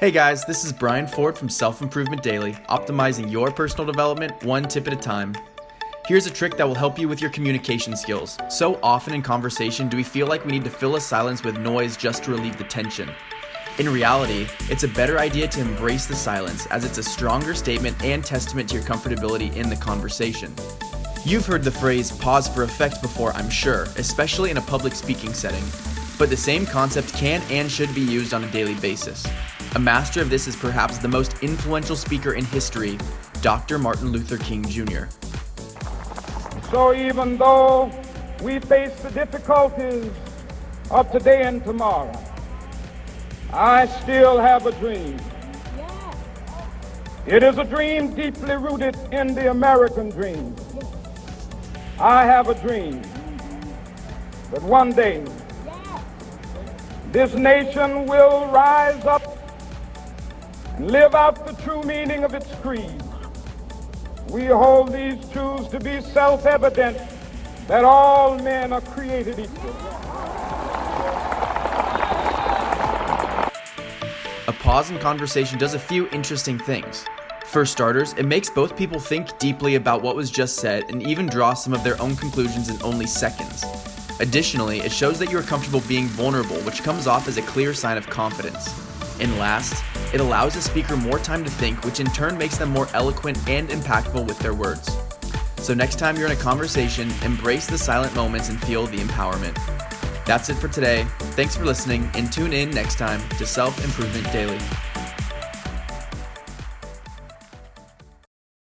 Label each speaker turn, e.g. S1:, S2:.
S1: Hey guys, this is Brian Ford from Self Improvement Daily, optimizing your personal development one tip at a time. Here's a trick that will help you with your communication skills. So often in conversation do we feel like we need to fill a silence with noise just to relieve the tension. In reality, it's a better idea to embrace the silence as it's a stronger statement and testament to your comfortability in the conversation. You've heard the phrase pause for effect before, I'm sure, especially in a public speaking setting. But the same concept can and should be used on a daily basis. A master of this is perhaps the most influential speaker in history, Dr. Martin Luther King Jr.
S2: So even though we face the difficulties of today and tomorrow, I still have a dream. It is a dream deeply rooted in the American dream. I have a dream that one day this nation will rise up and live out the true meaning of its creed. We hold these truths to be self-evident that all men are created equal.
S1: A pause in conversation does a few interesting things. For starters, it makes both people think deeply about what was just said and even draw some of their own conclusions in only seconds. Additionally, it shows that you are comfortable being vulnerable, which comes off as a clear sign of confidence. And last, it allows the speaker more time to think, which in turn makes them more eloquent and impactful with their words. So, next time you're in a conversation, embrace the silent moments and feel the empowerment. That's it for today. Thanks for listening, and tune in next time to Self Improvement Daily.